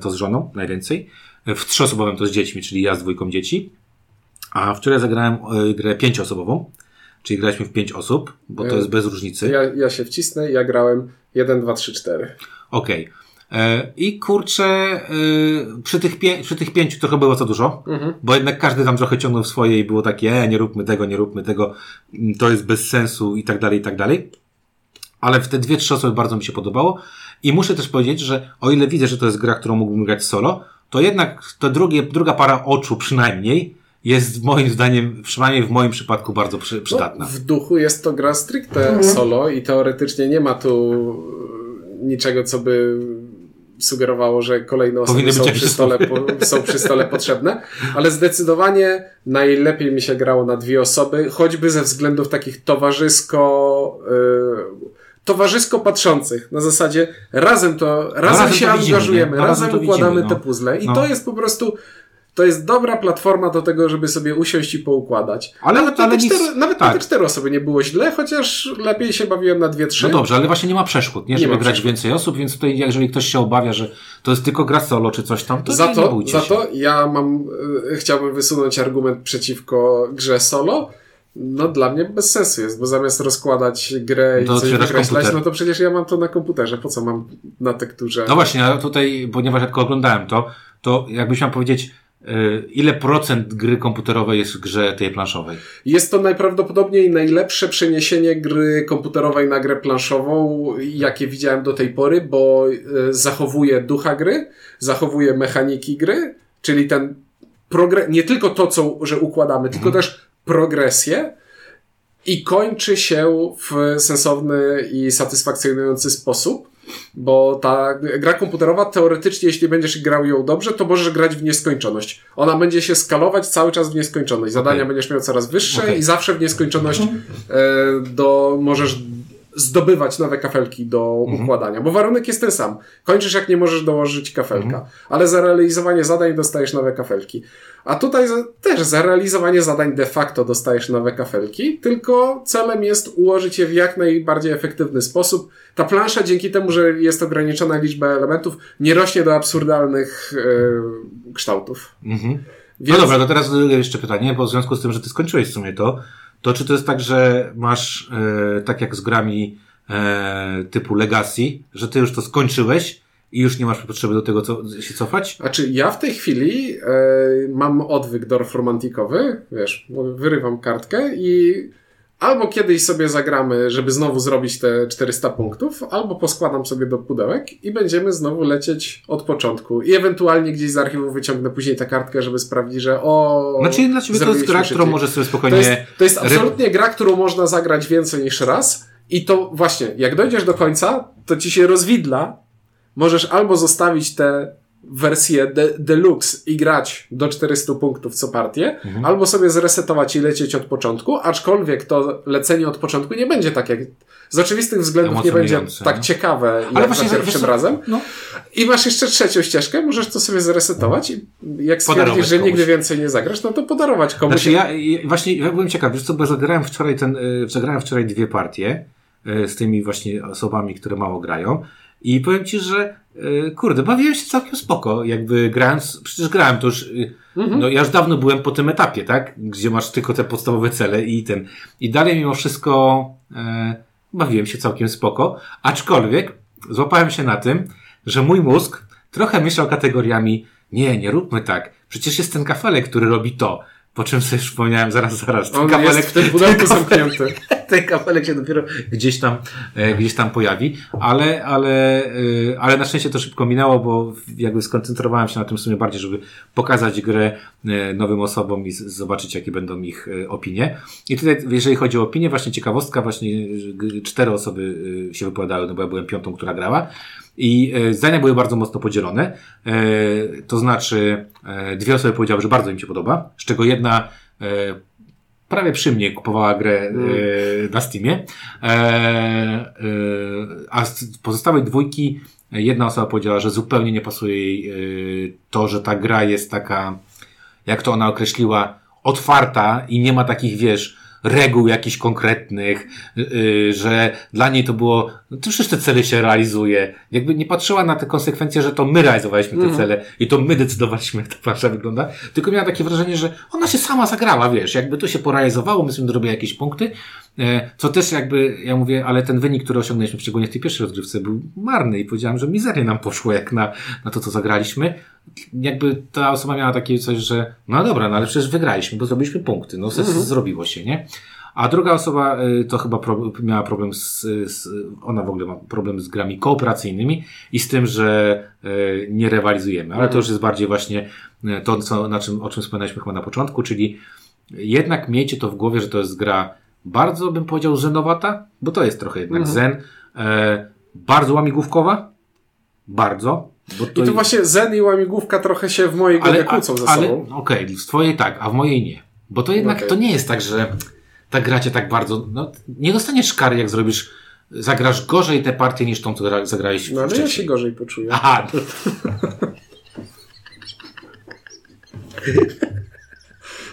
to z żoną najwięcej, w trzyosobowym to z dziećmi, czyli ja z dwójką dzieci, a wczoraj zagrałem grę pięcioosobową, czyli graliśmy w pięć osób, bo to jest bez różnicy. Ja, ja się wcisnę, ja grałem 1, 2, 3, 4. Okej. E, I kurczę, e, przy, tych pię- przy tych pięciu trochę było za dużo, bo jednak każdy tam trochę ciągnął swoje i było takie, e, nie róbmy tego, nie róbmy tego, mm, to jest bez sensu i tak dalej, i tak dalej. Ale w te dwie, trzy osoby bardzo mi się podobało. I muszę też powiedzieć, że o ile widzę, że to jest gra, którą mógłbym grać solo, to jednak to drugie, druga para oczu przynajmniej jest moim zdaniem, przynajmniej w moim przypadku bardzo przy, przydatna. No, w duchu jest to gra stricte solo i teoretycznie nie ma tu e, niczego, co by sugerowało, że kolejne osoby są przy, stole, po, są przy stole potrzebne, ale zdecydowanie najlepiej mi się grało na dwie osoby, choćby ze względów takich towarzysko e, towarzysko patrzących. Na zasadzie razem to, razem, razem się to widzimy, angażujemy, razem razem układamy widzimy, no. te puzzle i No. to jest po prostu to jest dobra platforma do tego, żeby sobie usiąść i poukładać. Ale- nawet na ale te nic- cztery, nawet na tak. te cztery osoby nie było źle, chociaż lepiej się bawiłem na dwie, trzy. No dobrze, ale właśnie nie ma przeszkód, nie? Nie Żeby ma grać przeszkód. więcej osób, więc tutaj jeżeli ktoś się obawia, że to jest tylko gra solo czy coś tam, to za nie, nie to, bójcie za się. to ja mam, y, chciałbym wysunąć argument przeciwko grze solo. No dla mnie bez sensu jest, bo zamiast rozkładać grę i To coś wykreślać, komputer. no to przecież ja mam to na komputerze. Po co mam na tekturze? No właśnie, a tutaj, ponieważ ja tylko oglądałem to, to jakbyś miał powiedzieć, ile procent gry komputerowej jest w grze tej planszowej? Jest to najprawdopodobniej najlepsze przeniesienie gry komputerowej na grę planszową, jakie widziałem do tej pory, bo y, zachowuje ducha gry, zachowuje mechaniki gry, czyli ten progres, nie tylko to, co, że układamy, tylko Mhm. też progresję i kończy się w sensowny i satysfakcjonujący sposób, bo ta gra komputerowa teoretycznie, jeśli będziesz grał ją dobrze, to możesz grać w nieskończoność. Ona będzie się skalować cały czas w nieskończoność. Zadania Okej. będziesz miał coraz wyższe Okej. i zawsze w nieskończoność e, do, możesz zdobywać nowe kafelki do Mhm. układania, bo warunek jest ten sam. Kończysz jak nie możesz dołożyć kafelka, Mhm. ale za realizowanie zadań dostajesz nowe kafelki. A tutaj za, też za realizowanie zadań de facto dostajesz nowe kafelki, tylko celem jest ułożyć je w jak najbardziej efektywny sposób. Ta plansza dzięki temu, że jest ograniczona liczba elementów, nie rośnie do absurdalnych e, kształtów. Mhm. Więc- No dobra, to teraz jeszcze pytanie, bo w związku z tym, że ty skończyłeś w sumie to, to czy to jest tak, że masz, e, tak jak z grami e, typu Legacy, że ty już to skończyłeś i już nie masz potrzeby do tego co, się cofać? Znaczy, ja w tej chwili e, mam odwyk dorfromantikowy, wiesz, wyrywam kartkę i albo kiedyś sobie zagramy, żeby znowu zrobić te 400 punktów, albo poskładam sobie do pudełek i będziemy znowu lecieć od początku. I ewentualnie gdzieś z archiwum wyciągnę później tę kartkę, żeby sprawdzić, że o... Znaczy dla ciebie to jest gra, szybciej. którą możesz sobie To spokojnie... jest, to jest absolutnie gra, którą można zagrać więcej niż raz. I to właśnie, jak dojdziesz do końca, to ci się rozwidla. Możesz albo zostawić tę wersję de deluxe i grać do 400 punktów co partię, Mhm. albo sobie zresetować i lecieć od początku, aczkolwiek to lecenie od początku nie będzie tak jak z oczywistych względów nie będzie tak no. ciekawe Ale jak właśnie za pierwszym razem. No. I masz jeszcze trzecią ścieżkę, możesz to sobie zresetować i jak stwierdzisz, że komuś. nigdy więcej nie zagrasz, no to podarować komuś. Znaczy ja, ja właśnie ja byłem ciekaw, wiesz co, bo zagrałem wczoraj ten, y, zagrałem wczoraj dwie partie y, z tymi właśnie osobami, które mało grają i powiem Ci, że y, kurde, bawiłem się całkiem spoko, jakby grając, przecież grałem to już, y, Mhm. no ja już dawno byłem po tym etapie, tak, gdzie masz tylko te podstawowe cele i ten, i dalej mimo wszystko e, bawiłem się całkiem spoko, aczkolwiek złapałem się na tym, że mój mózg trochę myślał kategoriami, nie, nie róbmy tak, przecież jest ten kafelek, który robi to, po czym sobie przypomniałem, zaraz, zaraz, ten On kafelek, jest w tym pudełku zamknięty. [LAUGHS] ten kafelek się dopiero gdzieś tam, e, gdzieś tam pojawi, ale, ale, e, ale na szczęście to szybko minęło, bo jakby skoncentrowałem się na tym w sumie bardziej, żeby pokazać grę e, nowym osobom i zobaczyć, jakie będą ich opinie. I tutaj, jeżeli chodzi o opinie, właśnie ciekawostka, właśnie cztery osoby się wypowiadały, no bo ja byłem piątą, która grała. I zdania były bardzo mocno podzielone. To znaczy, dwie osoby powiedziały, że bardzo im się podoba, z czego jedna prawie przy mnie kupowała grę e, na Steamie. E, e, a z pozostałej dwójki jedna osoba powiedziała, że zupełnie nie pasuje jej e, to, że ta gra jest taka, jak to ona określiła, otwarta i nie ma takich, wiesz, reguł jakichś konkretnych, yy, że dla niej to było, no to przecież te cele się realizuje. Jakby nie patrzyła na te konsekwencje, że to my realizowaliśmy te Mhm. cele i to my decydowaliśmy, jak ta plansza wygląda, tylko miała takie wrażenie, że ona się sama zagrała, wiesz, jakby to się porealizowało, myśmy zrobili jakieś punkty, co też jakby, ja mówię, ale ten wynik, który osiągnęliśmy, szczególnie w tej pierwszej rozgrywce, był marny i powiedziałem, że mizernie nam poszło, jak na, na to, co zagraliśmy. Jakby ta osoba miała takie coś, że no dobra, no ale przecież wygraliśmy, bo zrobiliśmy punkty, no Mhm. zrobiło się, nie? A druga osoba y, to chyba pro, miała problem z, z, ona w ogóle ma problem z grami kooperacyjnymi i z tym, że y, nie rywalizujemy. Ale to już jest bardziej właśnie to, co, na czym, o czym wspomnieliśmy chyba na początku, czyli jednak miejcie to w głowie, że to jest gra bardzo, bym powiedział, zenowata, bo to jest trochę jednak Mhm. zen, e, bardzo łamigłówkowa, bardzo. Bo I tu właśnie Zen i łamigłówka trochę się w mojej głowie kłócą ze ale, sobą. Okej, w twojej tak, a w mojej nie. Bo to jednak Okej. to nie jest tak, że ta gra cię tak bardzo. No, nie dostaniesz kary, jak zrobisz. Zagrasz gorzej tę partię niż tą, co gra- zagrałeś No ale ja się gorzej poczuję. Aha, no, [LAUGHS]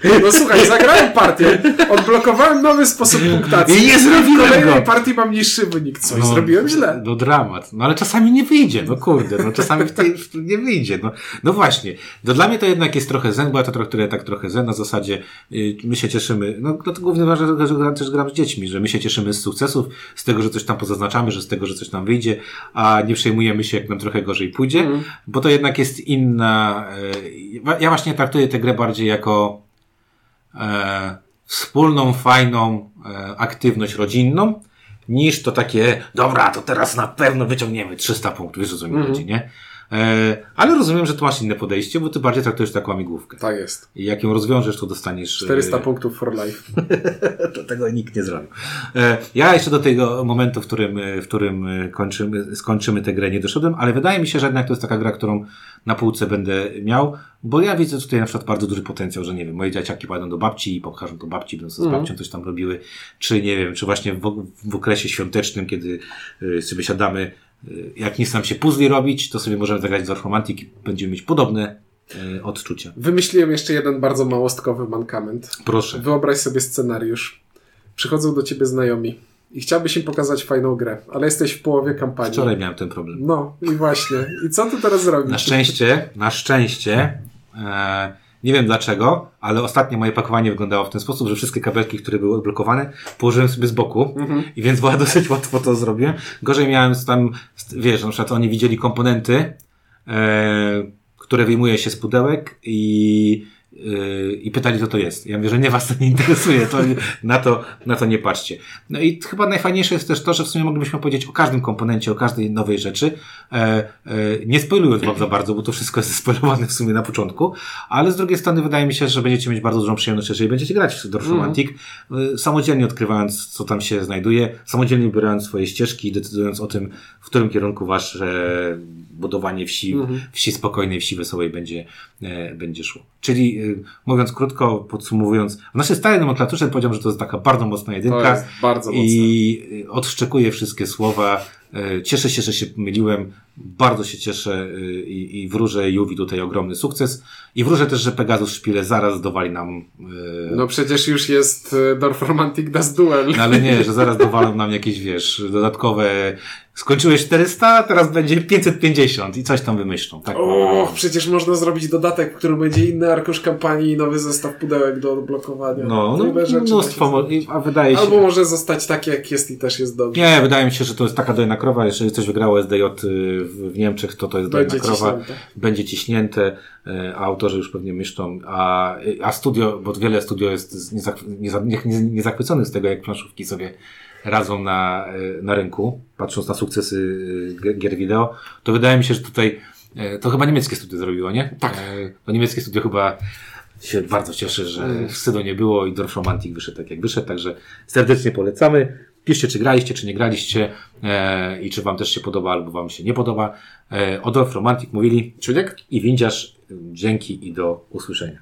No słuchaj, zagrałem partię, odblokowałem nowy sposób punktacji. I nie zrobiłem W kolejnej go. partii mam niższy wynik. Coś No, zrobiłem źle. No dramat. No ale czasami nie wyjdzie, no kurde, no czasami w tej, w, nie wyjdzie. No, no właśnie. No dla mnie to jednak jest trochę zen, bo ja to traktuję tak trochę zen na zasadzie y, my się cieszymy, no to głównie ważne, że gram- też gram z dziećmi, że my się cieszymy z sukcesów, z tego, że coś tam pozaznaczamy, że z tego, że coś nam wyjdzie, a nie przejmujemy się, jak nam trochę gorzej pójdzie, Mhm. bo to jednak jest inna, y, ja właśnie traktuję tę grę bardziej jako e, wspólną, fajną e, aktywność rodzinną, niż to takie, dobra, to teraz na pewno wyciągniemy 300 punktów, wiesz o co mi Mhm. chodzi, nie? E, ale rozumiem, że tu masz inne podejście, bo ty bardziej traktujesz taką amigłówkę. Tak jest. I jak ją rozwiążesz, to dostaniesz... 400 e, punktów for life. [LAUGHS] to tego nikt nie zrobił. E, Ja jeszcze do tego momentu, w którym, w którym kończymy, skończymy tę grę nie doszedłem, ale wydaje mi się, że jednak to jest taka gra, którą na półce będę miał, bo ja widzę tutaj na przykład bardzo duży potencjał, że nie wiem, moje dzieciaki pójdą do babci i popcharzą do babci, będą sobie z Mhm. babcią coś tam robiły, czy nie wiem, czy właśnie w, w okresie świątecznym, kiedy sobie siadamy, jak nic nam się puzli robić, to sobie możemy zagrać Dark Romantic i będziemy mieć podobne e, odczucia. Wymyśliłem jeszcze jeden bardzo małostkowy mankament. Proszę. Wyobraź sobie scenariusz. Przychodzą do ciebie znajomi i chciałbyś im pokazać fajną grę, ale jesteś w połowie kampanii. Wczoraj miałem ten problem. No i właśnie. I co ty teraz zrobisz? Na szczęście, na szczęście, e, nie wiem dlaczego, ale ostatnio moje pakowanie wyglądało w ten sposób, że wszystkie kabelki, które były odblokowane, położyłem sobie z boku Mhm. i więc była [LAUGHS] dosyć łatwo to zrobiłem. Gorzej miałem tam, wiesz, na przykład oni widzieli komponenty, e, które wyjmuje się z pudełek i i pytali, co to jest. Ja mówię, że nie was to nie interesuje, to na, to, na to nie patrzcie. No i chyba najfajniejsze jest też to, że w sumie moglibyśmy powiedzieć o każdym komponencie, o każdej nowej rzeczy, e, e, nie spoilując wam za bardzo, bo to wszystko jest spoilowane w sumie na początku, ale z drugiej strony wydaje mi się, że będziecie mieć bardzo dużą przyjemność, jeżeli będziecie grać w Dorf Romantic, e, samodzielnie odkrywając, co tam się znajduje, samodzielnie wybierając swoje ścieżki i decydując o tym, w którym kierunku wasze budowanie wsi, Mhm. wsi spokojnej, wsi wesołej będzie, będzie szło. Czyli mówiąc krótko, podsumowując, w naszej starej nomenklaturze powiedziałbym, że to jest taka bardzo mocna To jedynka jest bardzo i odszczekuję wszystkie słowa. E, Cieszę się, że się pomyliłem. Bardzo się cieszę y, i, i wróżę Juwi tutaj ogromny sukces. I wróżę też, że Pegasus Szpile zaraz dowali nam. y, No przecież już jest e, Dorf Romantic Das Duel. no ale nie, że zaraz dowalą nam jakieś, wiesz, dodatkowe. Skończyłeś 400, teraz będzie 550 i coś tam wymyślą. Tak. O, przecież można zrobić dodatek, w którym będzie inny arkusz kampanii i nowy zestaw pudełek do odblokowania. No, no rzeczy mnóstwo, a wydaje się. Albo może zostać tak, jak jest i też jest dobrze. Nie, wydaje mi się, że to jest taka dojna krowa. Jeżeli coś wygrało SDJ y, w Niemczech, to to jest Będzie krowa. ciśnięte. Będzie ciśnięte, y, a autorzy już pewnie myślą, a, a studio, bo wiele studio jest nie- nie- niezachwyconych z tego, jak planszówki sobie radzą na, y, na rynku, patrząc na sukcesy y, gier wideo, to wydaje mi się, że tutaj y, to chyba niemieckie studio zrobiło, nie? Tak. Y, To niemieckie studio chyba się bardzo cieszy, że Mm. wstydu nie było i Dorf Romantic wyszedł tak jak wyszedł, także serdecznie polecamy. Piszcie, czy graliście, czy nie graliście e, i czy wam też się podoba, albo wam się nie podoba. E, o Dorf Romantic mówili Czuniek? i Windziarz. Dzięki i do usłyszenia.